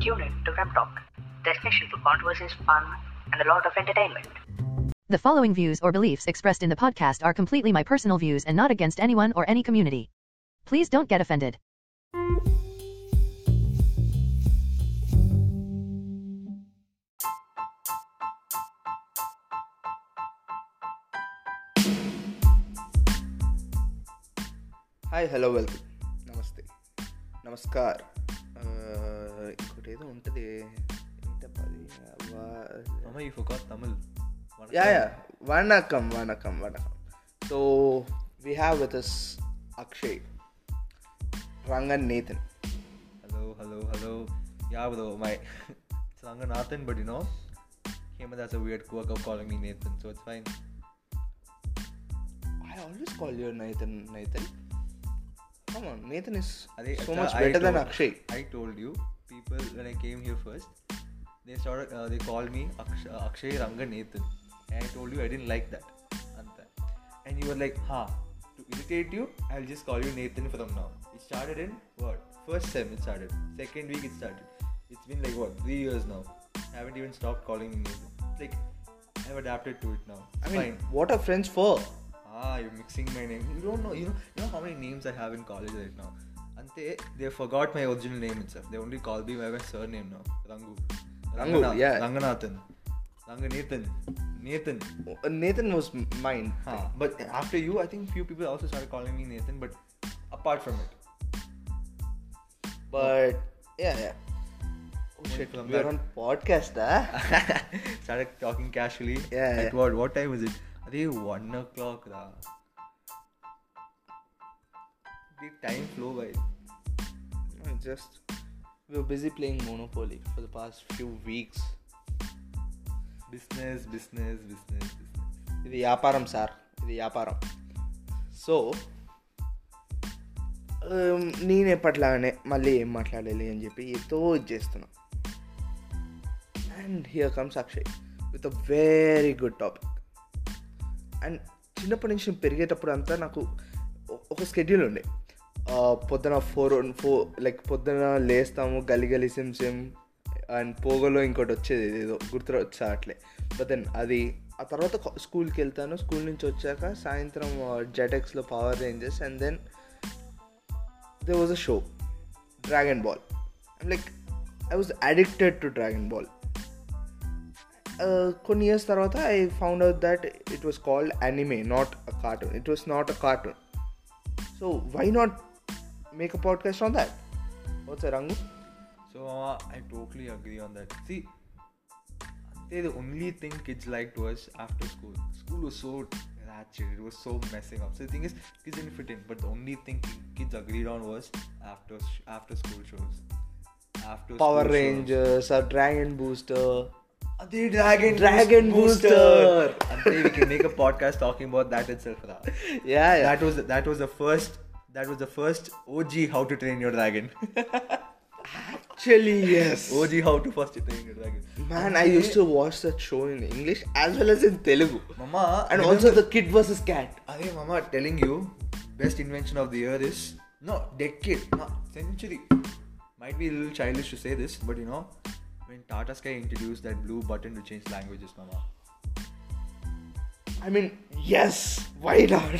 Tune in to Rep Talk, destination for conversations, fun, and a lot of entertainment. The following views or beliefs expressed in the podcast are completely my personal views and not against anyone or any community. Please don't get offended. Hi, hello, welcome. Namaste. Namaskar. ఏదో ఉంటుంది ఏంటప్పా అది వా- Mama, you forgot Tamil. Yeah yeah vanakkam vanakkam vanakkam so we have with us Akshay Rangan Nathan Hello, hello, hello. Yeah, bro, my it's Ranganathan, but you know, Hemant has a weird quirk of calling me Nathan, so it's fine. I always call your నైతన్ నైతన్ come on Nathan is Ade, so acha, much I better then told- Akshay I told you, people when I came here first, they started uh, they called me Aksh- uh, Akshay Ranga Nathan, and I told you I didn't like that, and you were like, "Ha." To irritate you, I'll just call you Nathan from now. It started in what? First sem it started. Second week it started. It's been like what three years now. I haven't even stopped calling me Nathan. Like I've adapted to it now. It's I mean, fine. what are friends for? Ah, you're mixing my name. You don't know. You know. You know how many names I have in college right now. They forgot my original name itself. They only call me by my surname now, surname yeah. Rangu Rangu Nathan. Nathan. Nathan was mine. But after you, I think few people also started calling me Nathan, but apart from it. But yeah, yeah. Oh shit! We are on podcast, huh? started talking casually. Yeah. At what? Time is it? I think one o'clock. Ra. Did time flow by? No, just we were busy playing Monopoly for the past few weeks. Business, business, business, business. ఇది వ్యాపారం sir ఇది వ్యాపారం so నేను ఎప్పట్లాగానే మళ్ళీ ఏం మాట్లాడాలి అని చెప్పి ఏదో ఇది చేస్తున్నా and here comes Akshay with a very good topic and చిన్నప్పటి నుంచి నేను పెరిగేటప్పుడు అంతా నాకు ఒక స్కెడ్యూల్ ఉండే పొద్దున ఫోర్ ఫోర్ లైక్ పొద్దున లేస్తాము గలిగలి సిమ్ సిమ్ అండ్ పోగోలో ఇంకోటి వచ్చేది ఏదో గుర్తు వచ్చా అట్లే. బట్ దెన్ అది ఆ తర్వాత స్కూల్కి వెళ్తాను. స్కూల్ నుంచి వచ్చాక సాయంత్రం జెటెక్స్లో Power Rangers and then they was a show Dragon Ball like I was addicted to Dragon Ball కొన్ని ఇయర్స్ తర్వాత I found out that it was called anime not a cartoon it was not a cartoon so why not make a podcast on that. What's it, Rangu? So uh, I totally agree on that. See, they're the only thing kids liked was after school. School was so ratchet, it was so messing up. So the thing is, kids didn't fit in. But the only thing kids agreed on was after sh- after school shows. After Power school Rangers, shows. Dragon Booster. The Dragon Dragon Booster. Booster. We can make a podcast talking about that itself. Yeah, yeah. That was that was the first that was the first OG How to Train Your Dragon. Actually, yes. OG How to First Train Your Dragon. Man, I used to watch that show in English as well as in Telugu. Mama, and also the kid versus cat. Are Mama telling you, best invention of the year is no decade, no century. Might be a little childish to say this, but you know, when Tata Sky introduced that blue button to change languages, Mama. I mean, yes, why not?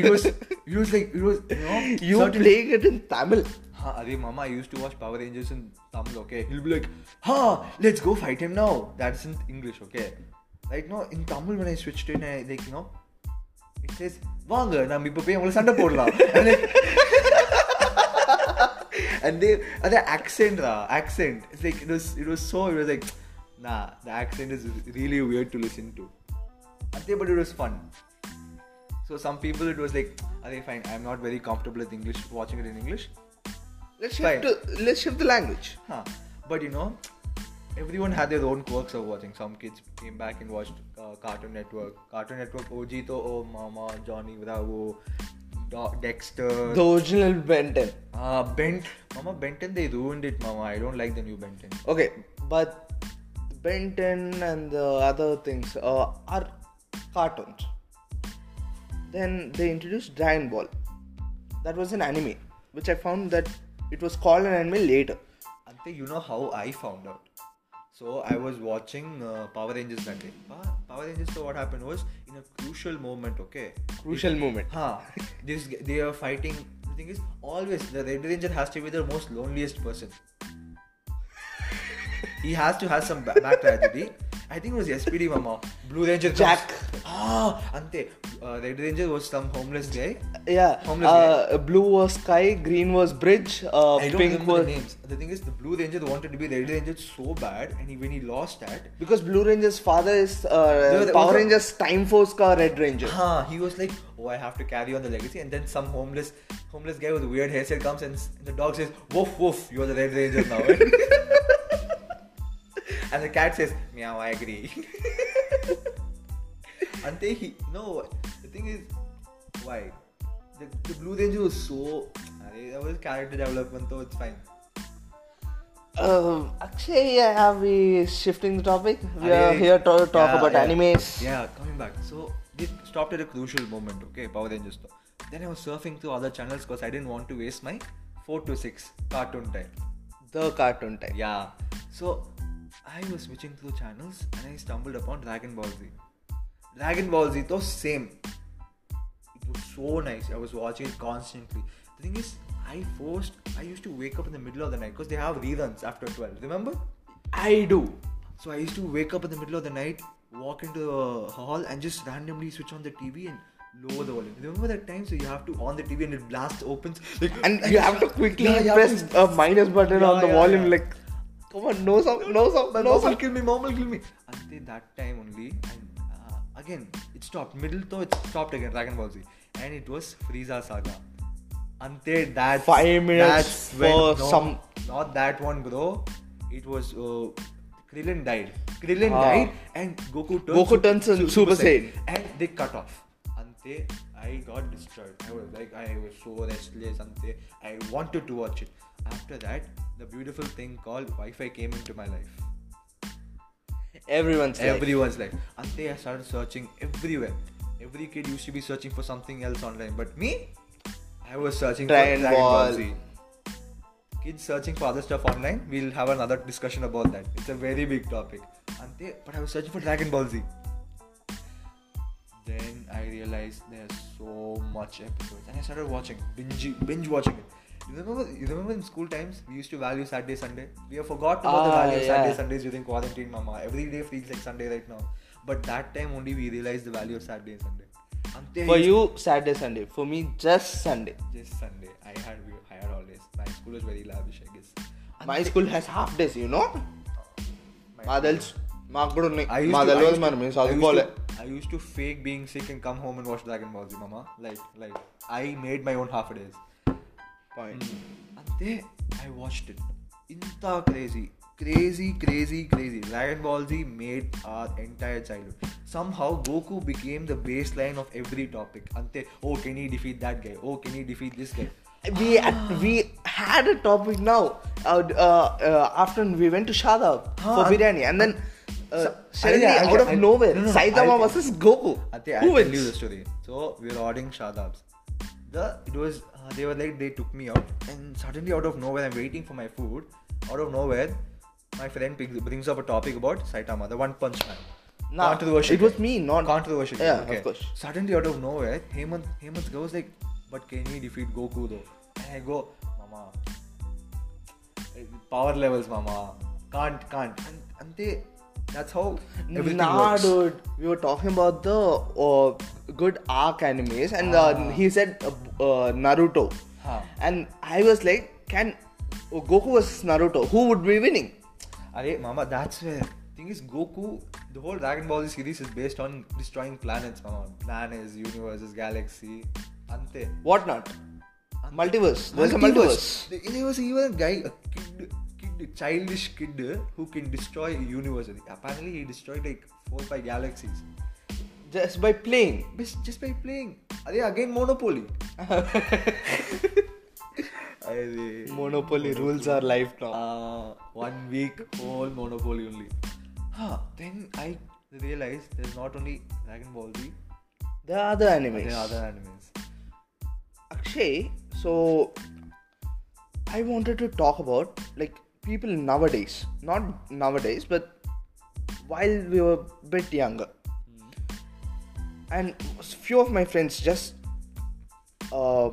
it was it was like it was you know you playing it in Tamil. Huh, Are Mama, I used to watch Power Rangers in Tamil, okay? He'll be like, huh, let's go fight him now. That's in English, okay? Right now in Tamil when I switched in I like you know it says வாங்க நம்ம இப்போ போய் உங்களை சண்டை போடலாம் and they uh, the accent uh, accent it's like it was it was so it was like nah the accent is really weird to listen to but it was fun. So some people it was like, okay, fine, I'm not very comfortable with English, watching it in English. Let's shift, to, let's shift the language. But you know, everyone had their own quirks of watching. Some kids came back and watched uh, Cartoon Network. Cartoon Network OG to Oh Mama, Johnny Bravo, Do- Dexter. The original Ben 10. Uh, Bent. Mama, Ben 10, they ruined it, Mama. I don't like the new Ben 10. Okay, but Ben 10 and the other things uh, are cartoons. Then they introduced Dragon Ball. That was an anime, which I found that it was called an anime later. And Ante, you know how I found out? So I was watching uh, Power Rangers that day. Power Rangers. So what happened was in a crucial moment. Okay. Crucial moment. Huh. This they are fighting. The thing is, always the Red Ranger has to be the most loneliest person. he has to have some back tragedy. I think it was SPD Mama. Blue Ranger. comes- Jack. Ah, Ante. Uh, Red Ranger was some homeless guy. Yeah. Homeless Uh, blue was sky, green was bridge, uh, I don't pink remember was the names. The thing is, the Blue Ranger wanted to be Red Ranger so bad, and he, when he lost that, because Blue Ranger's father is uh, Power also- Rangers Time Force ka Red Ranger. huh, he was like, "Oh, I have to carry on the legacy." And then some homeless, homeless guy with a weird hairstyle comes, and, and the dog says, "Woof woof, you're the Red Ranger now." and the cat says, "Meow, I agree." Ante he no. The thing is, why? The, the Blue Ranger was so. That was character development, though it's fine. Uh, Akshay, yeah, are we shifting the topic? We Are here to talk Yeah, about yeah. animes. Yeah, coming back. So they stopped at a crucial moment, okay, Power Rangers. Though. Then I was surfing through other channels because I didn't want to waste my 4 to 6 cartoon time. The cartoon time. Yeah. So I was switching through channels and I stumbled upon Dragon Ball Z. Dragon Ball Z was same. It was so nice. I was watching it constantly. The thing is, I forced. I used to wake up in the middle of the night because they have reruns after 12. Remember? I do. So I used to wake up in the middle of the night, walk into the hall, and just randomly switch on the TV and lower the volume. Remember that time? So you have to on the TV and it blasts opens. Like, And you have to quickly Yeah, press to- a minus button Yeah, on the yeah, volume, like, come on, no sound, no sound, My no mom will sound. kill me, mom will kill me. Until that time only, and uh, again, it stopped. Middle though, it stopped again, Dragon Ball Z. And it was Frieza Saga. Until that Five minutes that's when- no, some- Not that one, bro. It was uh, Krillin died. Krillin Ah. died, and Goku turned Goku turns into Super Saiyan. and they cut off. Ante, I got destroyed. I was like, I was so restless. Ante, I wanted to watch it. After that, the beautiful thing called Wi-Fi came into my life. Everyone's like, Everyone's life. Ante, I started searching everywhere. Every kid used to be searching for something else online, but me, I was searching Dragon for Dragon Ball Ball. Z. Kids searching for other stuff online. We'll have another discussion about that. It's a very big topic. Ante, but I was searching for Dragon Ball Z. Then I realized there's so much episodes, and I started watching, binge, binge watching it. You remember? You remember in school times we used to value Saturday, Sunday. We have forgotten about the Ah, value of yeah. Saturday, Sundays during quarantine, mama. Every day feels like Sunday right now. But that time only we realized the value of Saturday and Sunday. Ante For used- you, Saturday, Sunday. For me, just Sunday. just Sunday. I had I had always. My school was very lavish, I guess. My Ante- school has half days, you know? my- మా తెలుసు మాకు కూడా ఉన్నాయి I used మా to- I తెలియదు used మరి to- మేము I used చదువుకోలే to- I used to fake being sick and come home and watch Dragon Ball Z, mama. Like, like I made my own half point. Hmm. And then I watched it. Inta crazy. Crazy, crazy, crazy. Dragon Ball Z made our entire childhood. Somehow Goku became the baseline of every topic. Ante, oh, can he defeat that guy? Oh, can he defeat this guy? we ah. we had a topic now. Uh, uh, uh, after we went to Shadab huh, for biryani, and then suddenly out of nowhere, no, no, Saitama versus Goku. Ate, I'll Who story. So we were ordering Shadabs. The it was uh, they were like they took me out and suddenly out of nowhere I'm waiting for my food. Out of nowhere, my friend brings up a topic about Saitama, the One Punch Man. Nah, Controversial it was me, not controversial. guy, Yeah, okay. of course. Suddenly out of nowhere, Hemant Hemant goes like, "But can he defeat Goku though?" And I go, "Mama, power levels, Mama, can't, can't." And, and they, that's how everything nah, works. dude. We were talking about the uh, good arc animes, and Ah. uh, he said uh, uh, Naruto, Huh. and I was like, can oh, Goku versus Naruto? Who would be winning? Arey, Mama, that's where. Thing is, Goku, the whole Dragon Ball Z series is based on destroying planets, Mama. Planets, universes, galaxy. Ante. What not? Multiverse. There's a multiverse. There- There was even a guy, a kid, childish kid who can destroy a universe. Apparently, he destroyed like four five galaxies Just by playing. just, just by playing. Arey, again Monopoly. Monopoly rules our life now. Uh, one week whole Monopoly only. Huh. Then I realized there's not only Dragon Ball Z, There are other animes. there are other animes. Akshay, so I wanted to talk about like people nowadays, not nowadays, but while we were a bit younger, and few of my friends just uh,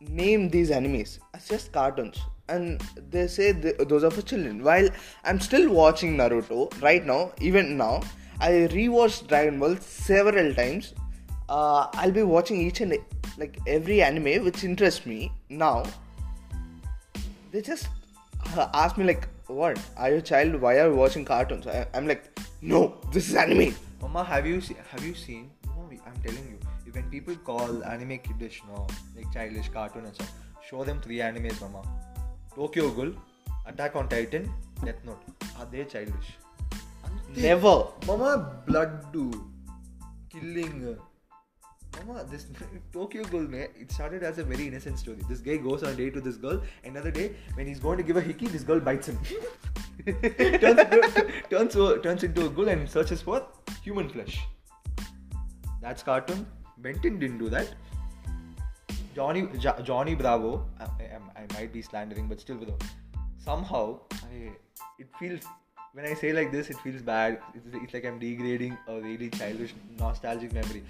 name these animes as just cartoons. And they say th- those are for children. While i'm still watching naruto right now even now i rewatched dragon ball several times. Uh, i'll be watching each and like every anime which interests me now. They just ask me like what are you a child why are you watching cartoons I, i'm like no this is anime Mama, have you seen? Have you seen? No, I'm telling you. When people call anime kiddish, no, like childish, cartoon and stuff, show them three animes, Mama. Tokyo Ghoul, Attack on Titan, Death Note. Are they childish? never Mama, blood do, killing. Mama, this Tokyo Ghoul, it started as a very innocent story. This guy goes on a date with this girl. Another day, when he's going to give a hickey, this girl bites him. turns, turns, turns into a ghoul and searches for human flesh. That's cartoon. Ben 10 didn't do that. Johnny Jo- Johnny Bravo. I, I, I might be slandering, but still, somehow I, it feels when I say like this, it feels bad. It's, it's like I'm degrading a really childish, nostalgic memory.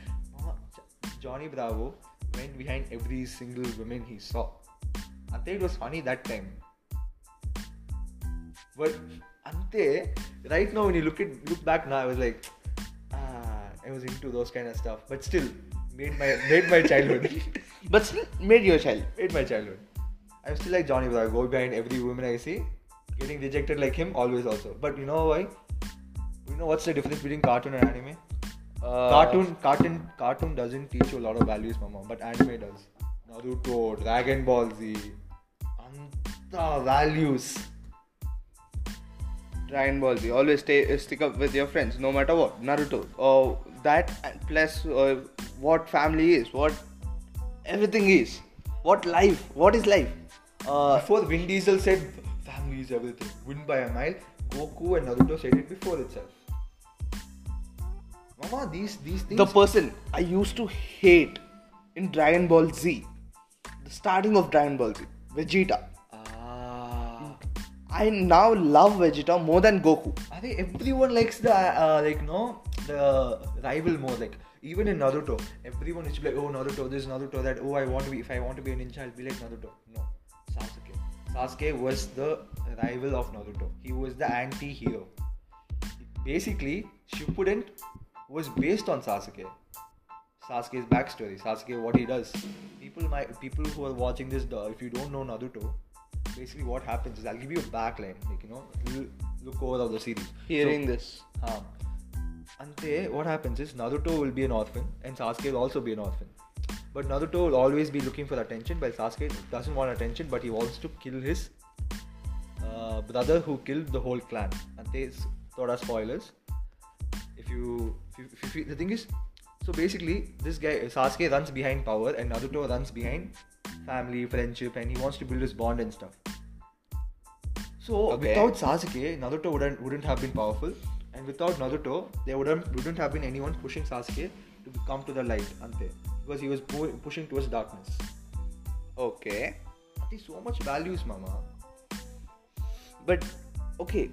Johnny Bravo went behind every single woman he saw. Think it was funny that time. But ante, right now when you look at look back now, I was like, ah, I was into those kind of stuff. But still, made my made my childhood. but still made your child made my childhood. I'm still like Johnny Bravo. Go behind every woman I see, getting rejected like him always also. But you know why? You know what's the difference between cartoon and anime? Uh, cartoon, cartoon, cartoon doesn't teach you a lot of values, mama. But anime does. Naruto, Dragon Ball Z, anta values. Dragon Ball Z. Always stay stick up with your friends, no matter what. Naruto. Oh, that and plus uh, what family is, what everything is, what life, what is life. Uh, Before Vin Diesel said family is everything, win by a mile. Goku and Naruto said it before itself. Mama, these these things. the person I used to hate in Dragon Ball Z, the starting of Dragon Ball Z, Vegeta. ah. I now love Vegeta more than Goku. I think everyone likes the uh, like no the rival more like even in Naruto everyone is like oh Naruto this Naruto that oh I want to be if I want to be a ninja I'll be like Naruto no Sasuke Sasuke was the rival of Naruto he was the anti-hero basically Shippuden was based on Sasuke Sasuke's backstory Sasuke what he does people might people who are watching this if you don't know Naruto basically what happens is I'll give you a backline like you know you look over of the series Hearing So- this, Huh. Ante, what happens is Naruto will be an orphan and Sasuke will also be an orphan. But Naruto will always be looking for attention while Sasuke doesn't want attention but he wants to kill his uh, brother who killed the whole clan. Ante, thought are spoilers. If you, if you, if you, the thing is, so basically this guy Sasuke runs behind power and Naruto runs behind family, friendship and he wants to build his bond and stuff. So Okay. without Sasuke, Naruto wouldn't wouldn't have been powerful, and without Naruto, there wouldn't wouldn't have been anyone pushing Sasuke to come to the light, ante, because he was pu- pushing towards darkness. okay. So much values, mama. But okay,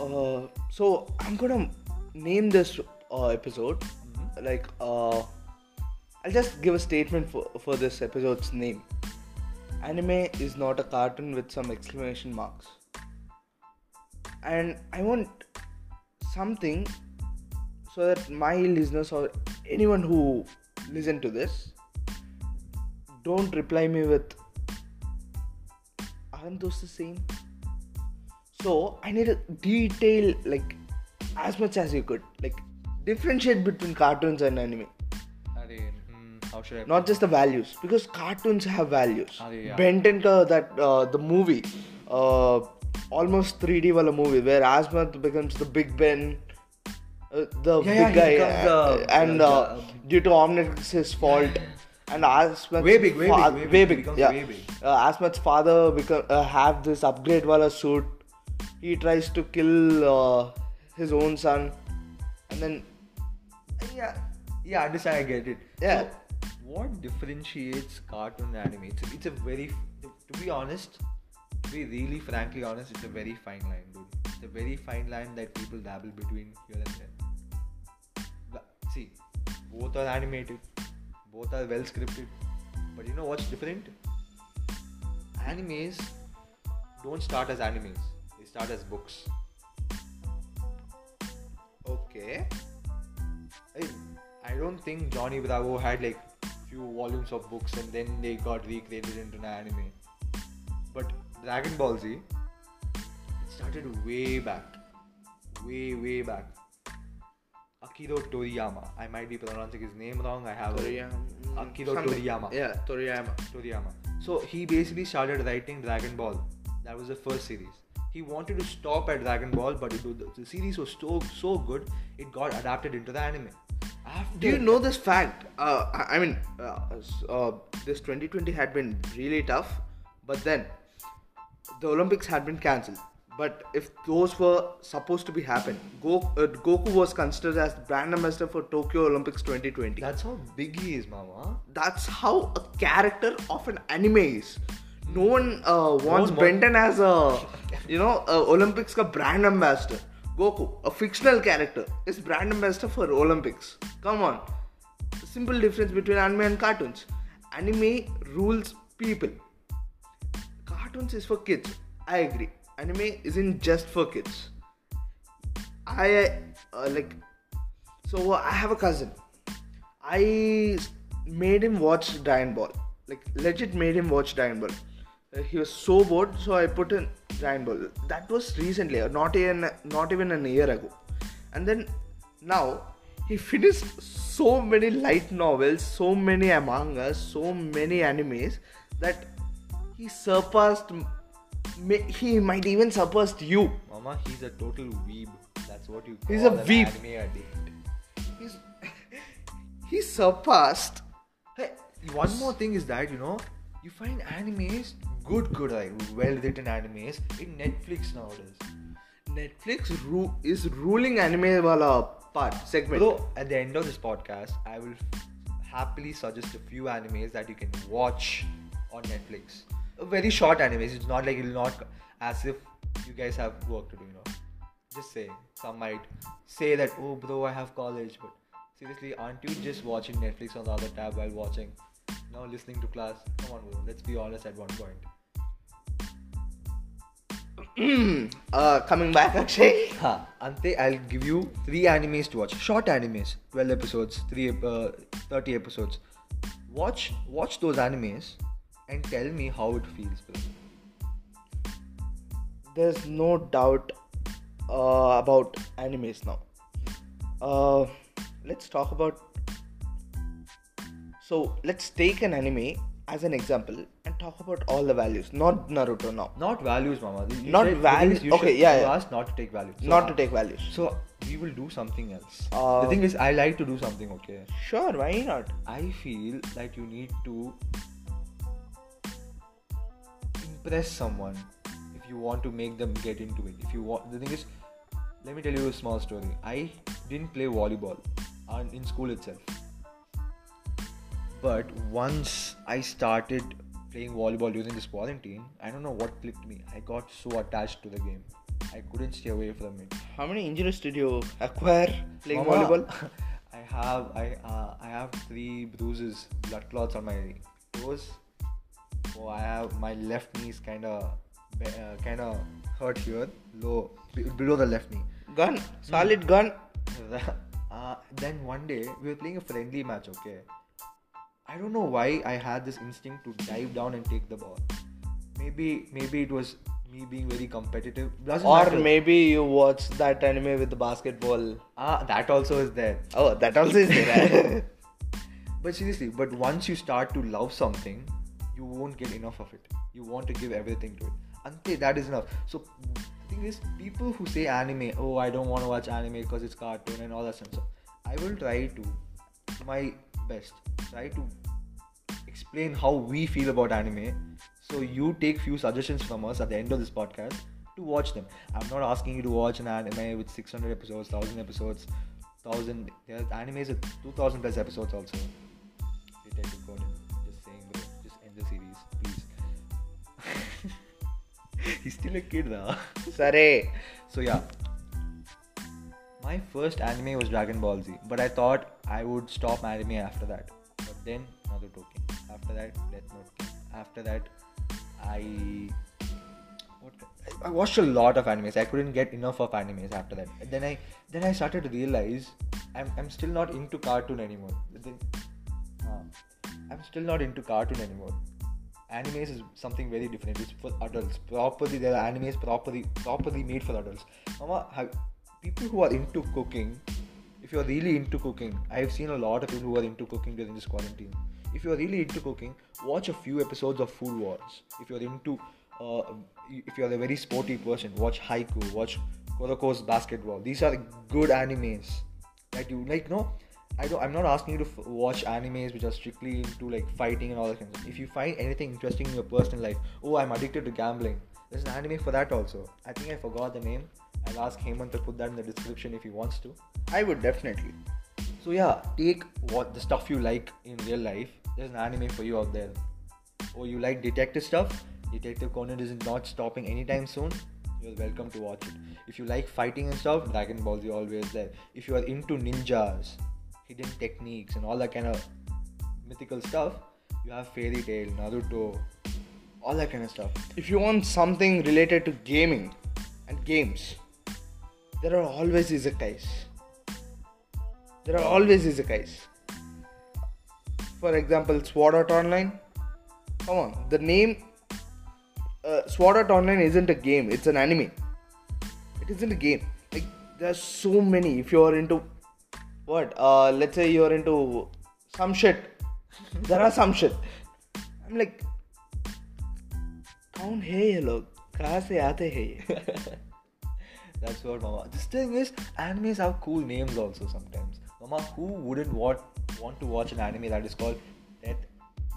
uh, so I'm gonna name this uh, episode like uh, I'll just give a statement for for this episode's name. Anime is not a cartoon with some exclamation marks, and I want something so that my listeners or anyone who listen to this don't reply me with aren't those the same so I need a detail like as much as you could. Like differentiate between cartoons and anime. Hmm, how should I? Not just the values. Because cartoons have values. Yeah. Ben 10 ka that uh, the movie uh, almost 3D wala movie where Asmat becomes the Big Ben. Uh, the Yeah, yeah, big guy the- and the- due to Omnix's fault and Asmat's Way big, way big, fa- way big. way big, yeah. way big. Uh, father become have this upgrade wala suit. He tries to kill his own son, and then yeah, yeah, I understand. I get it. Yeah. So, what differentiates cartoon and anime? It's a, it's a very, to be honest, to be really frankly honest, it's a very fine line, dude. It's a very fine line that people dabble between here and there. But see, both are animated, both are well scripted. But you know what's different? Animes don't start as animes, they start as books. Okay. I, I don't think Johnny Bravo had like few volumes of books and then they got recreated into an anime. But Dragon Ball Z, it started way back, way way back. Akira Toriyama. I might be pronouncing his name wrong. I have a Toriyama. Akira something. Toriyama. Yeah, Toriyama. Toriyama. So he basically started writing Dragon Ball. That was the first series. He wanted to stop at Dragon Ball, but it, the, the series was so so good, it got adapted into the anime. After Do you know this fact? Uh, I I mean, uh, uh, this 2020 had been really tough, but then the Olympics had been cancelled. But if those were supposed to be happen, Go, uh, Goku was considered as the brand ambassador for Tokyo Olympics 2020. That's how big he is, Mama. That's how a character of an anime is. No one uh, wants one Ben 10 as a, you know, a Olympics ka brand ambassador. Goku, a fictional character, is brand ambassador for Olympics. Come on. Simple difference between anime and cartoons. Anime rules people. Cartoons is for kids. I agree. Anime isn't just for kids. I uh, like. So I have a cousin. I made him watch Dragon Ball. Like legit made him watch Dragon Ball. Uh, he was so bored, so I put in Dragon Ball. That was recently, uh, not even not even a year ago. And then now he finished so many light novels, so many Among Us, so many animes that he surpassed. He might even surpassed you. Mama, he's a total weeb. That's what you call He's a an weeb. anime addict. He's he surpassed. Hey, one more thing is that you know you find animes good, good, like well written animes in Netflix nowadays. Netflix ru- is ruling anime wala part segment. Bro, at the end of this podcast, I will happily suggest a few animes that you can watch on Netflix. Very short animes. It's not like it'll not as if you guys have work to do. You know, just say some might say that oh bro, I have college, but seriously, aren't you just watching Netflix on the other tab while watching? Now listening to class. Come on, bro. Let's be honest. At one point. uh, coming back, Akshay. Ha, Ante, I'll give you three animes to watch. Short animes, 12 episodes, three, uh, 30 episodes. Watch, watch those animes and tell me how it feels. There's no doubt uh, about animes now. Uh, let's talk about. So let's take an anime as an example and talk about all the values, not Naruto now. Not values, mama. You Not values- you okay, should- yeah, You yeah. asked not to take values. So, not to uh, take values. So we will do something else. Uh, the thing is, I like to do something. Okay. Sure, why not? I feel that you need to impress someone if you want to make them get into it. If you want, the thing is, let me tell you a small story. I didn't play volleyball on, in school itself, but once I started playing volleyball during this quarantine, I don't know what clicked me. I got so attached to the game. I couldn't stay away from it. How many injuries did you acquire playing Mama, volleyball? I have I uh, I have three bruises, blood clots on my toes. Oh, I have my left knee is kind of uh, kind of hurt here, low be- below the left knee. Gun, solid gun. uh, then one day we were playing a friendly match. Okay, I don't know why I had this instinct to dive down and take the ball. Maybe maybe it was me being very competitive. Doesn't Or matter. maybe you watched that anime with the basketball. ah that also is there. Oh, that also is there. But seriously, but once you start to love something, you won't get enough of it. You want to give everything to it. Ante, that is enough. So the thing is, people who say anime, oh, I don't want to watch anime because it's cartoon and all that stuff. I will try to, to my best, try to explain how we feel about anime. So you take few suggestions from us at the end of this podcast to watch them. I'm not asking you to watch an anime with 600 episodes, 1000 episodes, 1000. There are animes with 2000 plus episodes also. Detective Conan. Just saying, bro. Just end the series, please. He's still a kid, though. సరే So yeah, my first anime was Dragon Ball Z, but I thought I would stop anime after that. But then Naruto came. After that, Death Note came. After that, I what I watched a lot of animes. I couldn't get enough of animes after that. And then I then I started to realize I'm I'm still not into cartoon anymore. Then, uh, I'm still not into cartoon anymore. Animes is something very different. It's for adults. Properly, there are animes properly properly made for adults. Mama, have, people who are into cooking, if you're really into cooking, I've seen a lot of people who are into cooking during this quarantine. If you're really into cooking, watch a few episodes of Food Wars. If you're into, uh, if you're a very sporty person, watch Haikyu, watch Kuroko's Basketball. These are good animes that you like. No, I don't. I'm not asking you to f- watch animes which are strictly into like fighting and all that kind of stuff. If you find anything interesting in your personal life, oh, I'm addicted to gambling. There's an anime for that also. I think I forgot the name. I'll ask Hemant to put that in the description if he wants to. I would definitely. So yeah, take what the stuff you like in real life. There's an anime for you out there. Oh, you like detective stuff? Detective Conan is not stopping anytime soon. You're welcome to watch it. If you like fighting and stuff, Dragon Ball Z always there. If you are into ninjas, hidden techniques, and all that kind of mythical stuff, you have Fairy Tail, Naruto, all that kind of stuff. If you want something related to gaming and games, there are always izakais. There are always izakais. For example, Sword Art Online. Come on, the name uh, Sword Art Online isn't a game; it's an anime. It isn't a game. Like there are so many. If you are into what, uh, let's say you are into some shit, there are some shit. I'm like, कौन है ये लोग कहाँ से आते हैं ये that's what, Mama. This thing is, animes have cool names also sometimes. Mama, who wouldn't want want to watch an anime that is called Death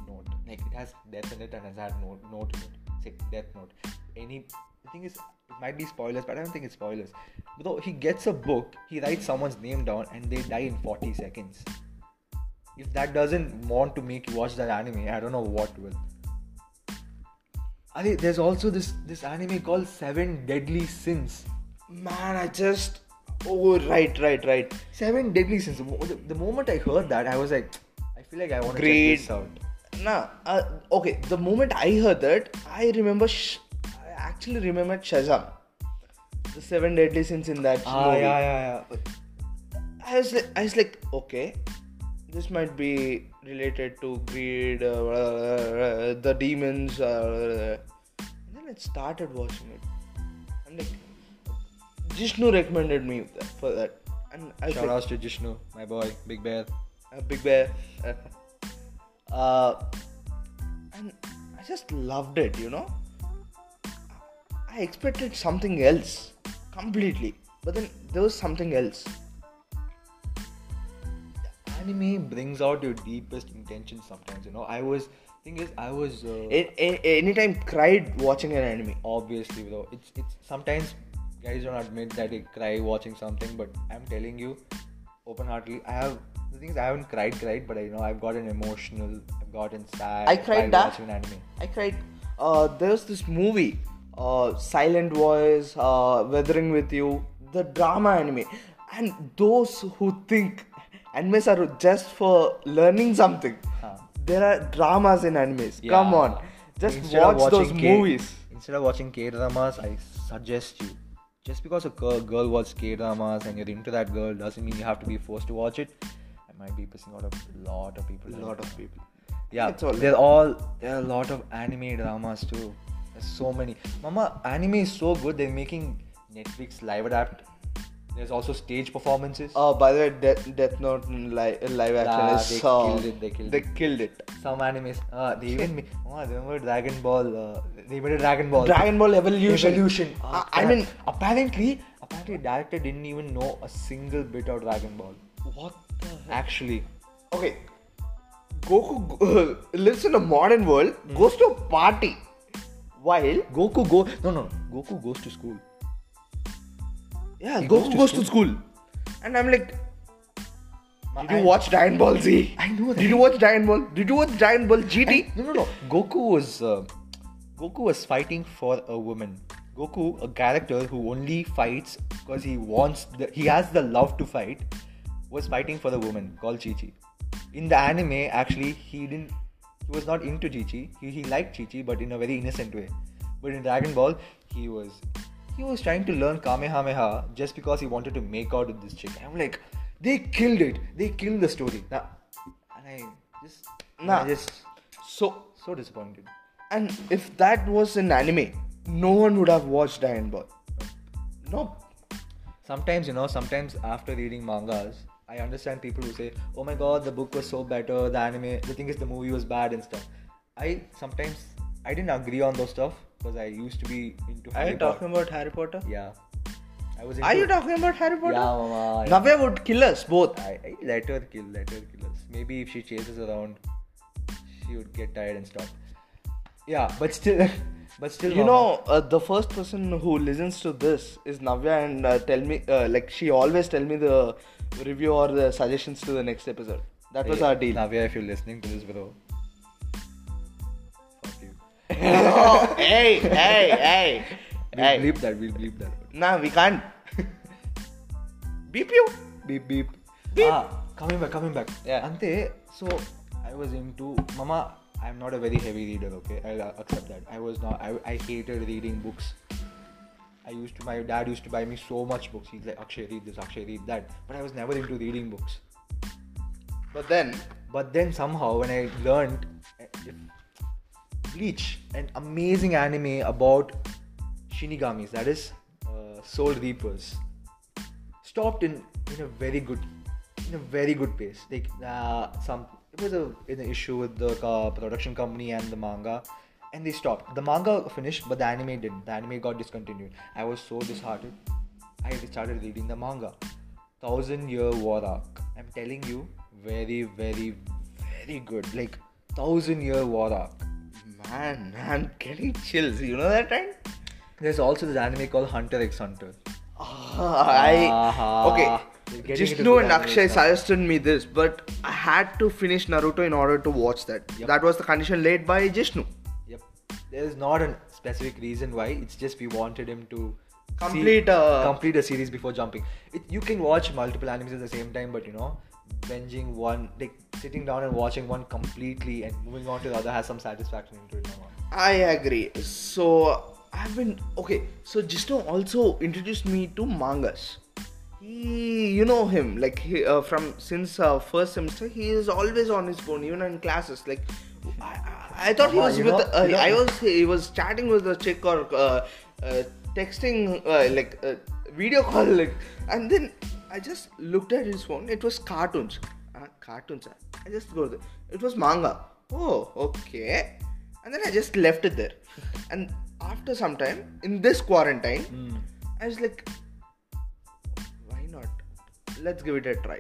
Note? Like it has death in it and has had note, note in it. Say Death Note. Any the thing is, it might be spoilers, but I don't think it's spoilers. But though he gets a book, he writes someone's name down, and they die in 40 seconds. If that doesn't want to make you watch that anime, I don't know what will. I there's also this this anime called Seven Deadly Sins. Man, I just. Oh, right, right, right. Seven Deadly Sins. The, the, moment I heard that, I was like, I feel like I want to check this out. Nah, uh, okay, the moment I heard that, I remember. Sh- I actually remember Shazam. The seven deadly sins in that Ah, movie. yeah, yeah, yeah. I was like, I was like, okay, this might be related to greed, uh, uh, the demons. Uh, and then I started watching it. I'm like, Jishnu recommended me that- for that, and I Shout outs to Jishnu, my boy, Big Bear. uh, Big Bear. uh, and I just loved it, you know. I expected something else completely, but then there was something else. The anime brings out your deepest intentions sometimes, you know. I was, thing is, I was. Uh, A- a- anytime cried watching an anime. obviously though it's it's sometimes guys don't admit that they cry watching something but i'm telling you open-heartedly i have the thing is i haven't cried cried but i know i've gotten emotional i've gotten sad I cried that. watching an anime I cried. Uh, there's this movie, uh, Silent Voice, uh, Weathering with You, the drama anime, and those who think animes are just for learning something. Huh. There are dramas in animes. Come on, just Instead watch those watching K- movies. instead of watching k dramas i suggest you just because a girl, watches k dramas and you're into that girl doesn't mean you have to be forced to watch it i might be pissing out a lot of people A lot of people. Yeah, It's all- they're all there are a lot of anime dramas too. There's so many. Mama, anime is so good. They're making Netflix live adapt. There's also stage performances. Oh, by the way, Death, Death Note live, live action is they uh, killed it, they killed they it. killed it. Some animes. Uh, they even made. Oh, I remember Dragon Ball. Uh, they made a Dragon Ball. Dragon Ball Evolution. Evolution. Uh, Ah, I mean, apparently, apparently, director didn't even know a single bit of Dragon Ball. what the Actually, Okay, Goku uh, lives in a modern world, goes to a party, while Goku go. No, no, Goku goes to school. Yeah, He Goku goes to goes to school. school, and I'm like, did you I- watch Dragon Ball Z? I know that. Did you watch Dragon Ball? Did you watch Dragon Ball GT? No, no, no. Goku was uh, Goku was fighting for a woman. Goku, a character who only fights because he wants the, he has the love to fight, was fighting for a woman called Chi Chi. In the anime, actually, he didn't. He was not into Chi Chi. He, he liked Chi Chi, but in a very innocent way. But in Dragon Ball, he was he was trying to learn Kamehameha just because he wanted to make out with this chick. I'm like, they killed it. They killed the story. Nah, and I just Nah. I just So, so disappointed. and if that was an anime, no one would have watched Dragon Ball. No. Sometimes, you know, sometimes after reading mangas, I understand people who say, "Oh my god, the book was so better, the anime, the thing is, the movie was bad and stuff." I sometimes I didn't agree on those stuff because I used to be into. Are Harry you Potter. talking about Harry Potter? Yeah, I was. Are you talking about Harry Potter? Yeah, mama. yeah. Navya would kill us both. I, I let her kill, let her kill us. Maybe if she chases around, she would get tired and stop. Yeah, but still, but still, You mama. know, uh, the first person who listens to this is Navya, and uh, tell me, uh, like, she always tell me the review or the suggestions to the next episode. That was Hey, our deal. Navya, if you're listening to this, bro. Oh, hey, hey, hey, We'll hey. bleep that. We'll bleep that. Nah, we can't. Beep you. Beep beep. Beep. Ah, coming back, coming back. Yeah. Ante, so I was into Mama. I'm not a very heavy reader. Okay, I'll accept that. I was not. I, I hated reading books. I used to. My dad used to buy me so much books. He's like, Akshay, read this. Akshay, read that. But I was never into reading books. But then, But then somehow when I learned if Bleach, an amazing anime about Shinigamis, that is uh, Soul Reapers, stopped in in a very good in a very good pace. Like uh, some it was a an issue with the uh, production company and the manga, and they stopped. The manga finished, but the anime didn't. The anime got discontinued. I was so disheartened. I started reading the manga. Thousand Year War Arc. I'm telling you, very, very, very good. Like Thousand Year War Arc. Man, I'm getting chills. You know that, right? There's also this anime called Hunter x Hunter. Ah, I Aha. okay. You're getting into Jishnu and anime Akshay suggested me this, but I had to finish Naruto in order to watch that. Yep. That was the condition laid by Jishnu. Yep. There is not a specific reason why. It's just we wanted him to see- Complete, uh, complete a series before jumping. It, you can watch multiple animes at the same time, but you know, binging one, like sitting down and watching one completely and moving on to the other has some satisfaction into it. I agree. So I've been okay. So Jishnu also introduced me to mangas. He, you know him, like he, uh, from since uh, first semester, he is always on his phone, even in classes. Like I, I, I thought he was you with. know- uh, you know- I was. He was chatting with a chick or uh, uh, texting, uh, like uh, video call, like, and then I just looked at his phone. It was cartoons. Uh, cartoons. I just go there. It was manga. Oh, okay. And then I just left it there. And after some time, in this quarantine, Hmm. I was like, why not? Let's give it a try.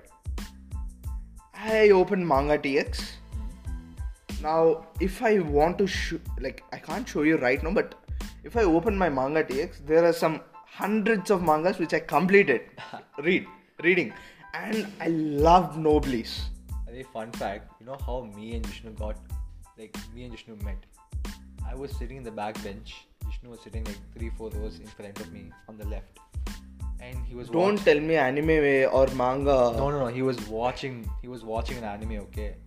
I opened Manga TX. Now, if I want to show, like, I can't show you right now, but if I open my Manga TX, there are some hundreds of mangas which I completed. Read, reading. And I loved Noblesse. A fun fact, you know how me and Vishnu got, like me and Vishnu met. I was sitting in the back bench. Vishnu was sitting like three, four rows in front of me on the left, and he was. Don't watch- tell me anime or manga. No, no, no. He was watching. He was watching an anime. Okay,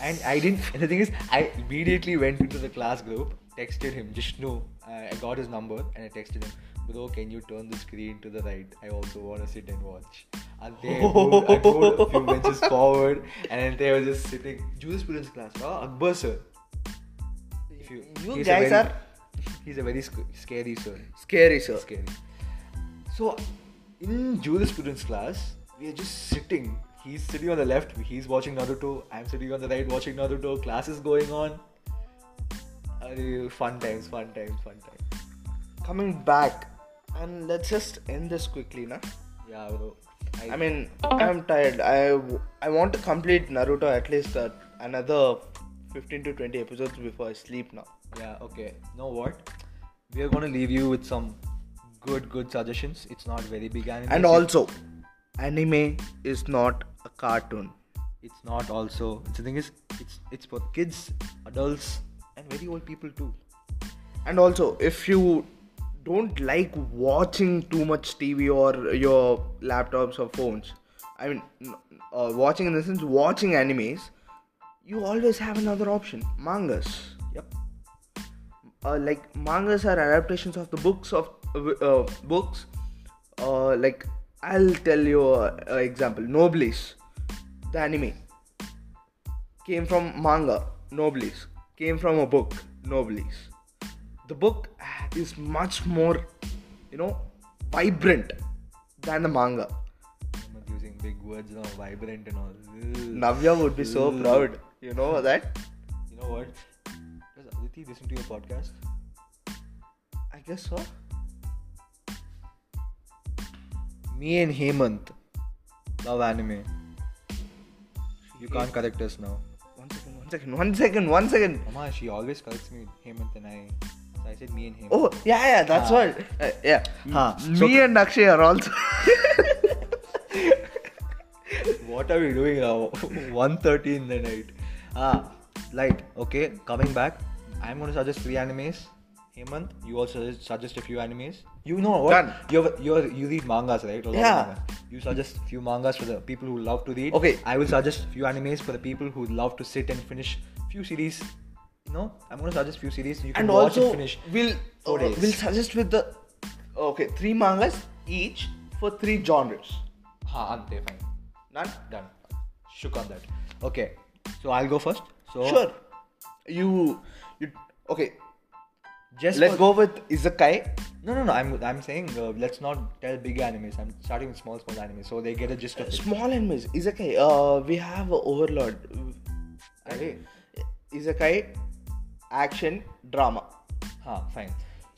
and I didn't. And the thing is, I immediately went into the class group, texted him, Vishnu. I got his number, and I texted him, bro. Can you turn the screen to the right? I also want to sit and watch. And they moved, I moved a few benches forward, and then they were just sitting. Jurisprudence class, oh, Akbar sir. If you, You he's a guys very- are- He's a very sc- scary sir Scary, sir. scary. So, in jurisprudence class, we are just sitting. He's sitting on the left, he's watching Naruto. I'm sitting on the right watching Naruto. Class is going on. Fun times, fun times, fun times. Coming back, and let's just end this quickly, na? Yeah, bro. I mean, I'm tired. I, I want to complete Naruto at least uh, another 15 to 20 episodes before I sleep now. yeah, okay. Know what? We are gonna leave you with some good, good suggestions. It's not very big anime. And also, anime is not a cartoon. it's not also. The thing is, it's it's for kids, adults, and very old people too. and also if you don't like watching too much tv or your laptops or phones. I mean uh, watching in the sense watching animes you always have another option mangas. Yep. uh, like mangas are adaptations of the books of uh, uh, books. Uh, like i'll tell you an example. Noblesse the anime came from manga noblesse came from a book noblesse the book is much more you know vibrant than the manga I'm not using big words now, vibrant and all. Navya would be so proud you know that You know what? Does Aditi listen to your podcast? i guess so Me and Hemant love anime. You can't correct us now. one second one second one second one second Mama, she always corrects me, Hemant and I. So I said me and Hemant. oh yeah yeah that's Ah. what uh, yeah Huh. me and akshay are also What are we doing now? 1.30 in the night. Ah, light. Okay, coming back. I'm going to suggest three animes. Hemant, you also suggest- suggest a few animes. You know what? Done. You're, you're, you read mangas, right? A lot Yeah. You suggest few mangas for the people who love to read. Okay. I will suggest few animes for the people who love to sit and finish few series. You know, I'm going to suggest few series you can and watch also and finish. we'll uh, we'll suggest with the okay three mangas each for three genres Ha, ante, fine. none Done. Shook on that. Okay, so I'll go first. So sure you you okay just let's go with isekai No, no, no. I'm I'm saying uh, let's not tell big animes. I'm starting with small, small animes, so they get a gist of it. small enemies isekai uh we have overlord Okay. Action drama Huh, fine.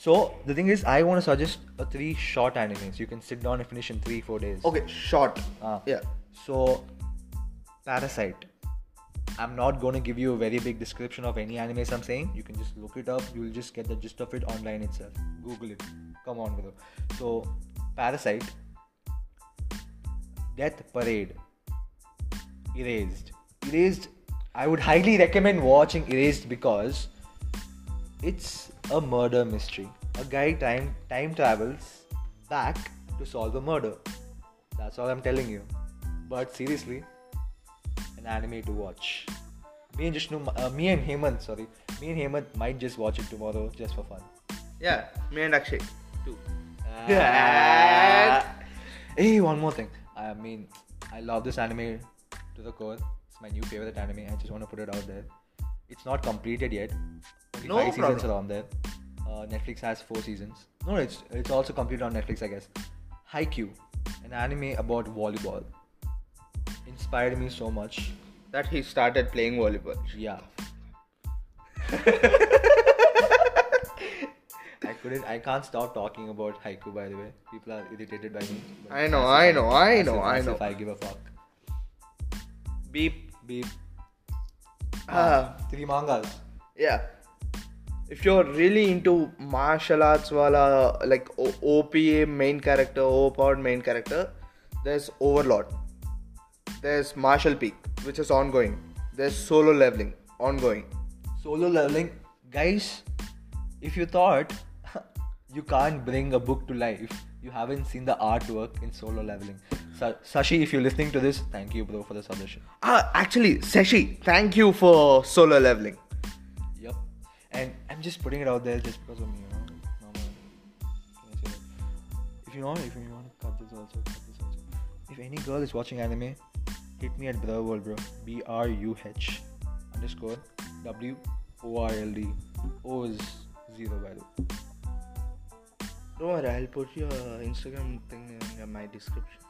So the thing is, I want to suggest uh, three short animes. You can sit down and finish in three, four days. okay short Ah. yeah So, Parasite. I'm not going to give you a very big description of any animes I'm saying. You can just look it up. You'll just get the gist of it online itself. Google it. Come on, bro. So, Parasite. Death Parade. Erased. Erased. I would highly recommend watching Erased because it's a murder mystery. A guy time time travels back to solve a murder. That's all I'm telling you. But seriously, an anime to watch. Me and Jishnu, uh, me and Hemant, sorry, me and Hemant might just watch it tomorrow just for fun. yeah me and akshay too Ah. hey, one more thing. I mean, I love this anime to the core. It's my new favorite anime. I just want to put it out there. It's not completed yet. No five seasons problem. are on there. Uh, Netflix has four seasons. No, it's it's also completed on Netflix, I guess. Haikyuu, an anime about volleyball, inspired me so much. that he started playing volleyball Yeah. I couldn't. I can't stop talking about Haikyu. By the way, people are irritated by me. I know, I know, I know, I know. If I give a fuck. beep Beep. ah Three mangas. yeah if you're really into martial arts wala like O- opa main character o-powered main character there's overlord there's martial peak which is ongoing there's solo leveling ongoing Solo leveling, guys. If you thought you can't bring a book to life, you haven't seen the artwork in solo leveling. Sa- Sashi, if you're listening to this, thank you, bro, for the suggestion. ah actually Sashi, thank you for solo leveling. And I'm just putting it out there just because of me, you know. No, no. Can I say that? If you want, if you want to cut this also, cut this also. If any girl is watching anime, hit me at Bruh World, bro. B R U H underscore W O R L D. O is zero, by the way. don't worry i'll put your instagram thing in my description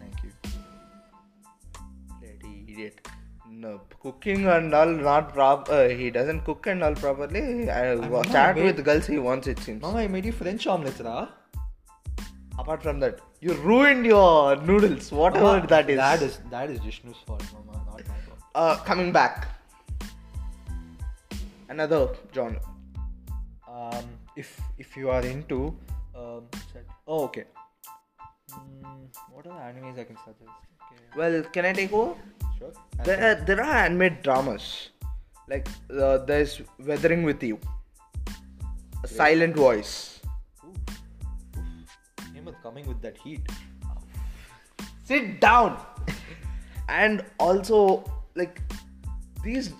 Thank you. Bloody idiot. No, cooking and all not. Uh, he doesn't cook and all properly. I Mama, chat mate. with girls he wants. It seems. Mama, I made you French omelette ra. Apart from that, you ruined your noodles. Whatever Mama, that is. That is that is Jishnu's fault, Mama, not my fault. Uh, coming back. Another genre. um, if if you are into um, oh okay mm, what are the animes i can suggest okay Well, can I take over? There, uh, there are handmade dramas. Like uh, there's Weathering with You, a Silent Voice. Coming with that heat. Sit down. and also like these,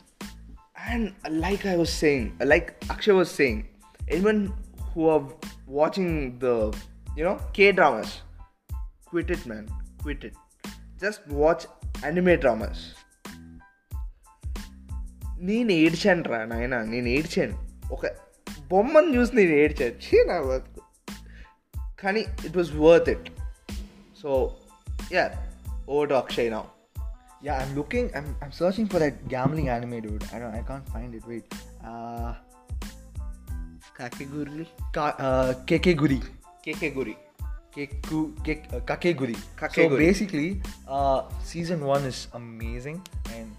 and like I was saying, like Akshay was saying, anyone who are watching the you know K dramas, quit it, man, quit it. Just watch anime dramas నేను ఏడ్చాను రా నాయన నేను ఏడ్చాను. ఒక బొమ్మను చూసి నేను ఏడ్చాను. చీ నా బతుకు. కానీ it was worth it so yeah over to Akshay నా yeah I'm looking I'm I'm searching for that gambling animate would I I can't find it wait Kakegurui కేకే గురి కేకే గురి Keku, Kek, uh, Kakeguri. Kakeguri. So basically, uh, season one is amazing, and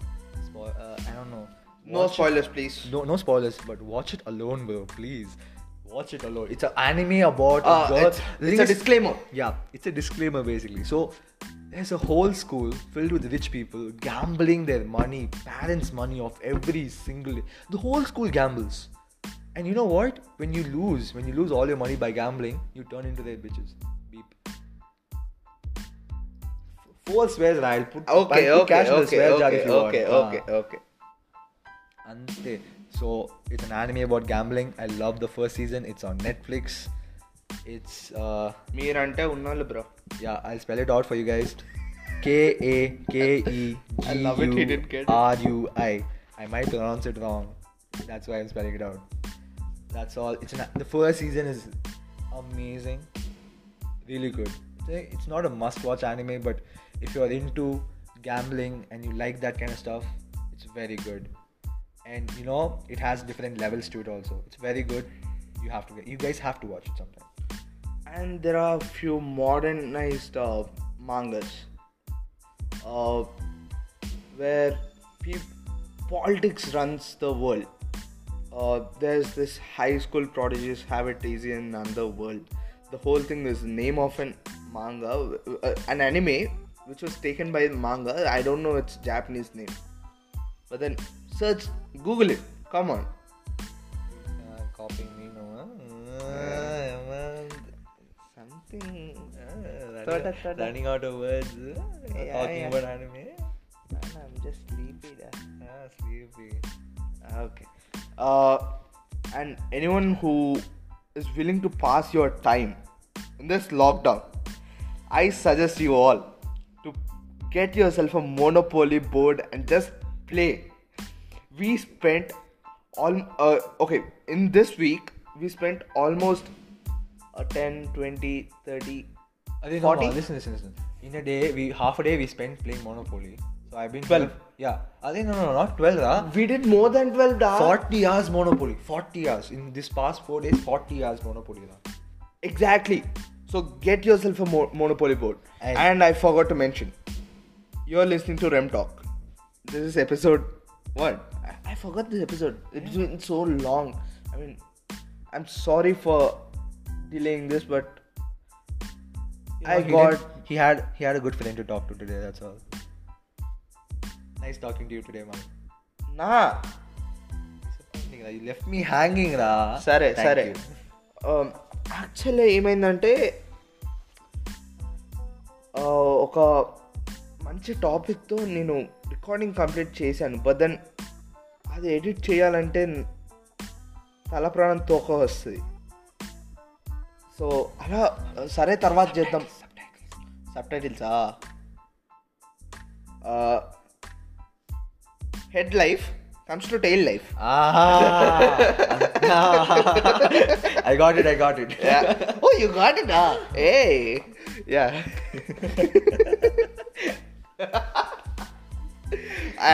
spo- uh, I don't know. No spoilers, it. please. No, no spoilers, but watch it alone, bro. Please watch it alone. It's an anime about uh, a girl. It's, it's a disclaimer. Yeah, it's a disclaimer basically. So there's a whole school filled with rich people gambling their money, parents' money off every single day. The whole school gambles. And you know what? When you lose, when you lose all your money by gambling, you turn into their bitches. four swears I'll put, okay, okay, okay, okay, okay, So it's an anime about gambling. I love the first season. It's on Netflix. It's uh Mirante Unnalu bro. Yeah, I'll spell it out for you guys. K A K E G U R U I. I might pronounce it wrong. That's why I'm spelling it out. That's all. It's the first season is amazing, really good. It's not a must-watch anime, but if you're into gambling and you like that kind of stuff, it's very good. And you know, it has different levels to it also. It's very good. You have to get. You guys have to watch it sometime. and there are a few modernized uh, mangas uh, where peop- politics runs the world. Uh, there's this high school prodigies have it easy in another world. The whole thing is name of an manga, uh, an anime which was taken by the manga. I don't know its Japanese name, but then search, Google it. Come on. Uh, copying me, no? Something. Uh, Thought running, of- thought of- running out of words. uh, Yeah, talking yeah. about anime. Man, I'm just sleepy. Da. Ah, sleepy. Okay. Uh, and anyone who is willing to pass your time in this lockdown, I suggest you all get yourself a Monopoly board and just play. We spent all uh, okay in this week. We spent almost uh, 10, 20, 30, Adhe, no, 40? no, listen, listen, listen. In a day, we half a day we spent playing Monopoly. So I've been 12. Yeah. Adhe, no, no, not 12, rah. We did more than 12 da. 40 hours Monopoly. 40 hours. In this past 4 days, 40 hours Monopoly. Exactly. So get yourself a mo- Monopoly board. And- And, I forgot to mention, you're listening to Rem Talk. This is episode one. I, I forgot this episode. It's been so long. I mean, I'm sorry for delaying this, but You know, I he got. did- he had he had a good friend to talk to today. That's all. Nice talking to you today, man. Nah. Disappointing, rah. You left me hanging, rah. సరే Thank సరే you. Actually ఏమైందంటే ఆ, ఒక మంచి టాపిక్తో నేను recording complete చేశాను. But then అది ఎడిట్ చేయాలంటే తల ప్రాణం తోక వస్తుంది. సో అలా సరే తర్వాత చేద్దాం. సబ్ టైటిల్సా head life comes to tail life Ah, I got it. I got it. yeah. Oh, you got it,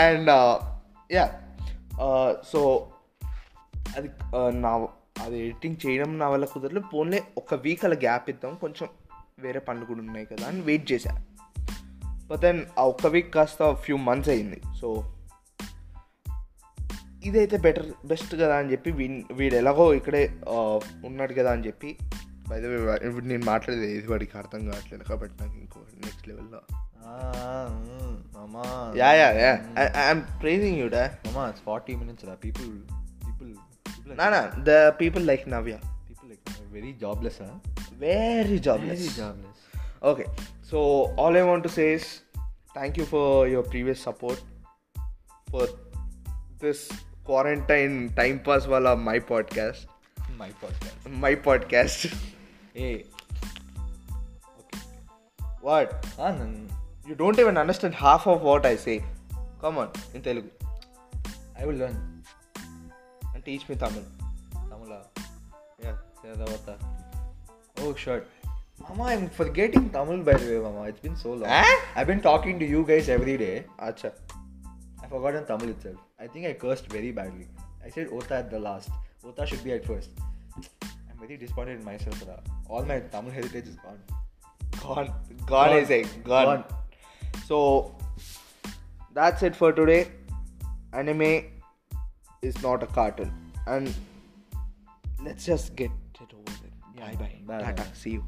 and yeah so అది uh, నా అది ఎడిటింగ్ చేయడం నా వల్ల కుదరలేదు. పోన్లే ఒక వీక్ అలా గ్యాప్ ఇద్దాం. కొంచెం వేరే పనులు కూడా ఉన్నాయి కదా అని వెయిట్ చేశా. బట్ దెన్ ఆ ఒక్క వీక్ కాస్త ఫ్యూ మంత్స్ అయింది. సో ఇదైతే బెటర్ బెస్ట్ కదా అని చెప్పి వీ వీడు ఎలాగో ఇక్కడే uh, ఉన్నాడు కదా అని చెప్పి బై ద ఇప్పుడు నేను మాట్లాడేది ఏది వాడికి అర్థం కావట్లేదు కాబట్టి నాకు ఇంకో నెక్స్ట్ లెవెల్లో Yeah, yeah, yeah. Mm. I, I'm praising you, da. Mama, it's 40 minutes, da. People, people, people. Nah, nah. The people like Navya. People like Navya. Very jobless, huh? Very jobless. Very jobless. Okay. So all I want to say is, thank you for your previous support for this quarantine time pass wala my podcast. My podcast. My podcast. hey. Okay. What? Ah, no. You don't even understand half of what I say. Come on, in Telugu. I will learn. And teach me Tamil. Tamila. Yeah. Sedavata. Oh, sure. Mama, I'm forgetting Tamil by the way, Mama. It's been so long. Eh? I've been talking to you guys every day. Acha. I forgotten Tamil itself. I think I cursed very badly. I said Ota at the last. Ota should be at first. I'm very disappointed in myself. All my Tamil heritage is gone. Gone. Gone, I say. Gone. Gone. So that's it for today. Anime is not a cartoon. And let's just get it over with. Yeah. Bye bye. Tata. bye. See you.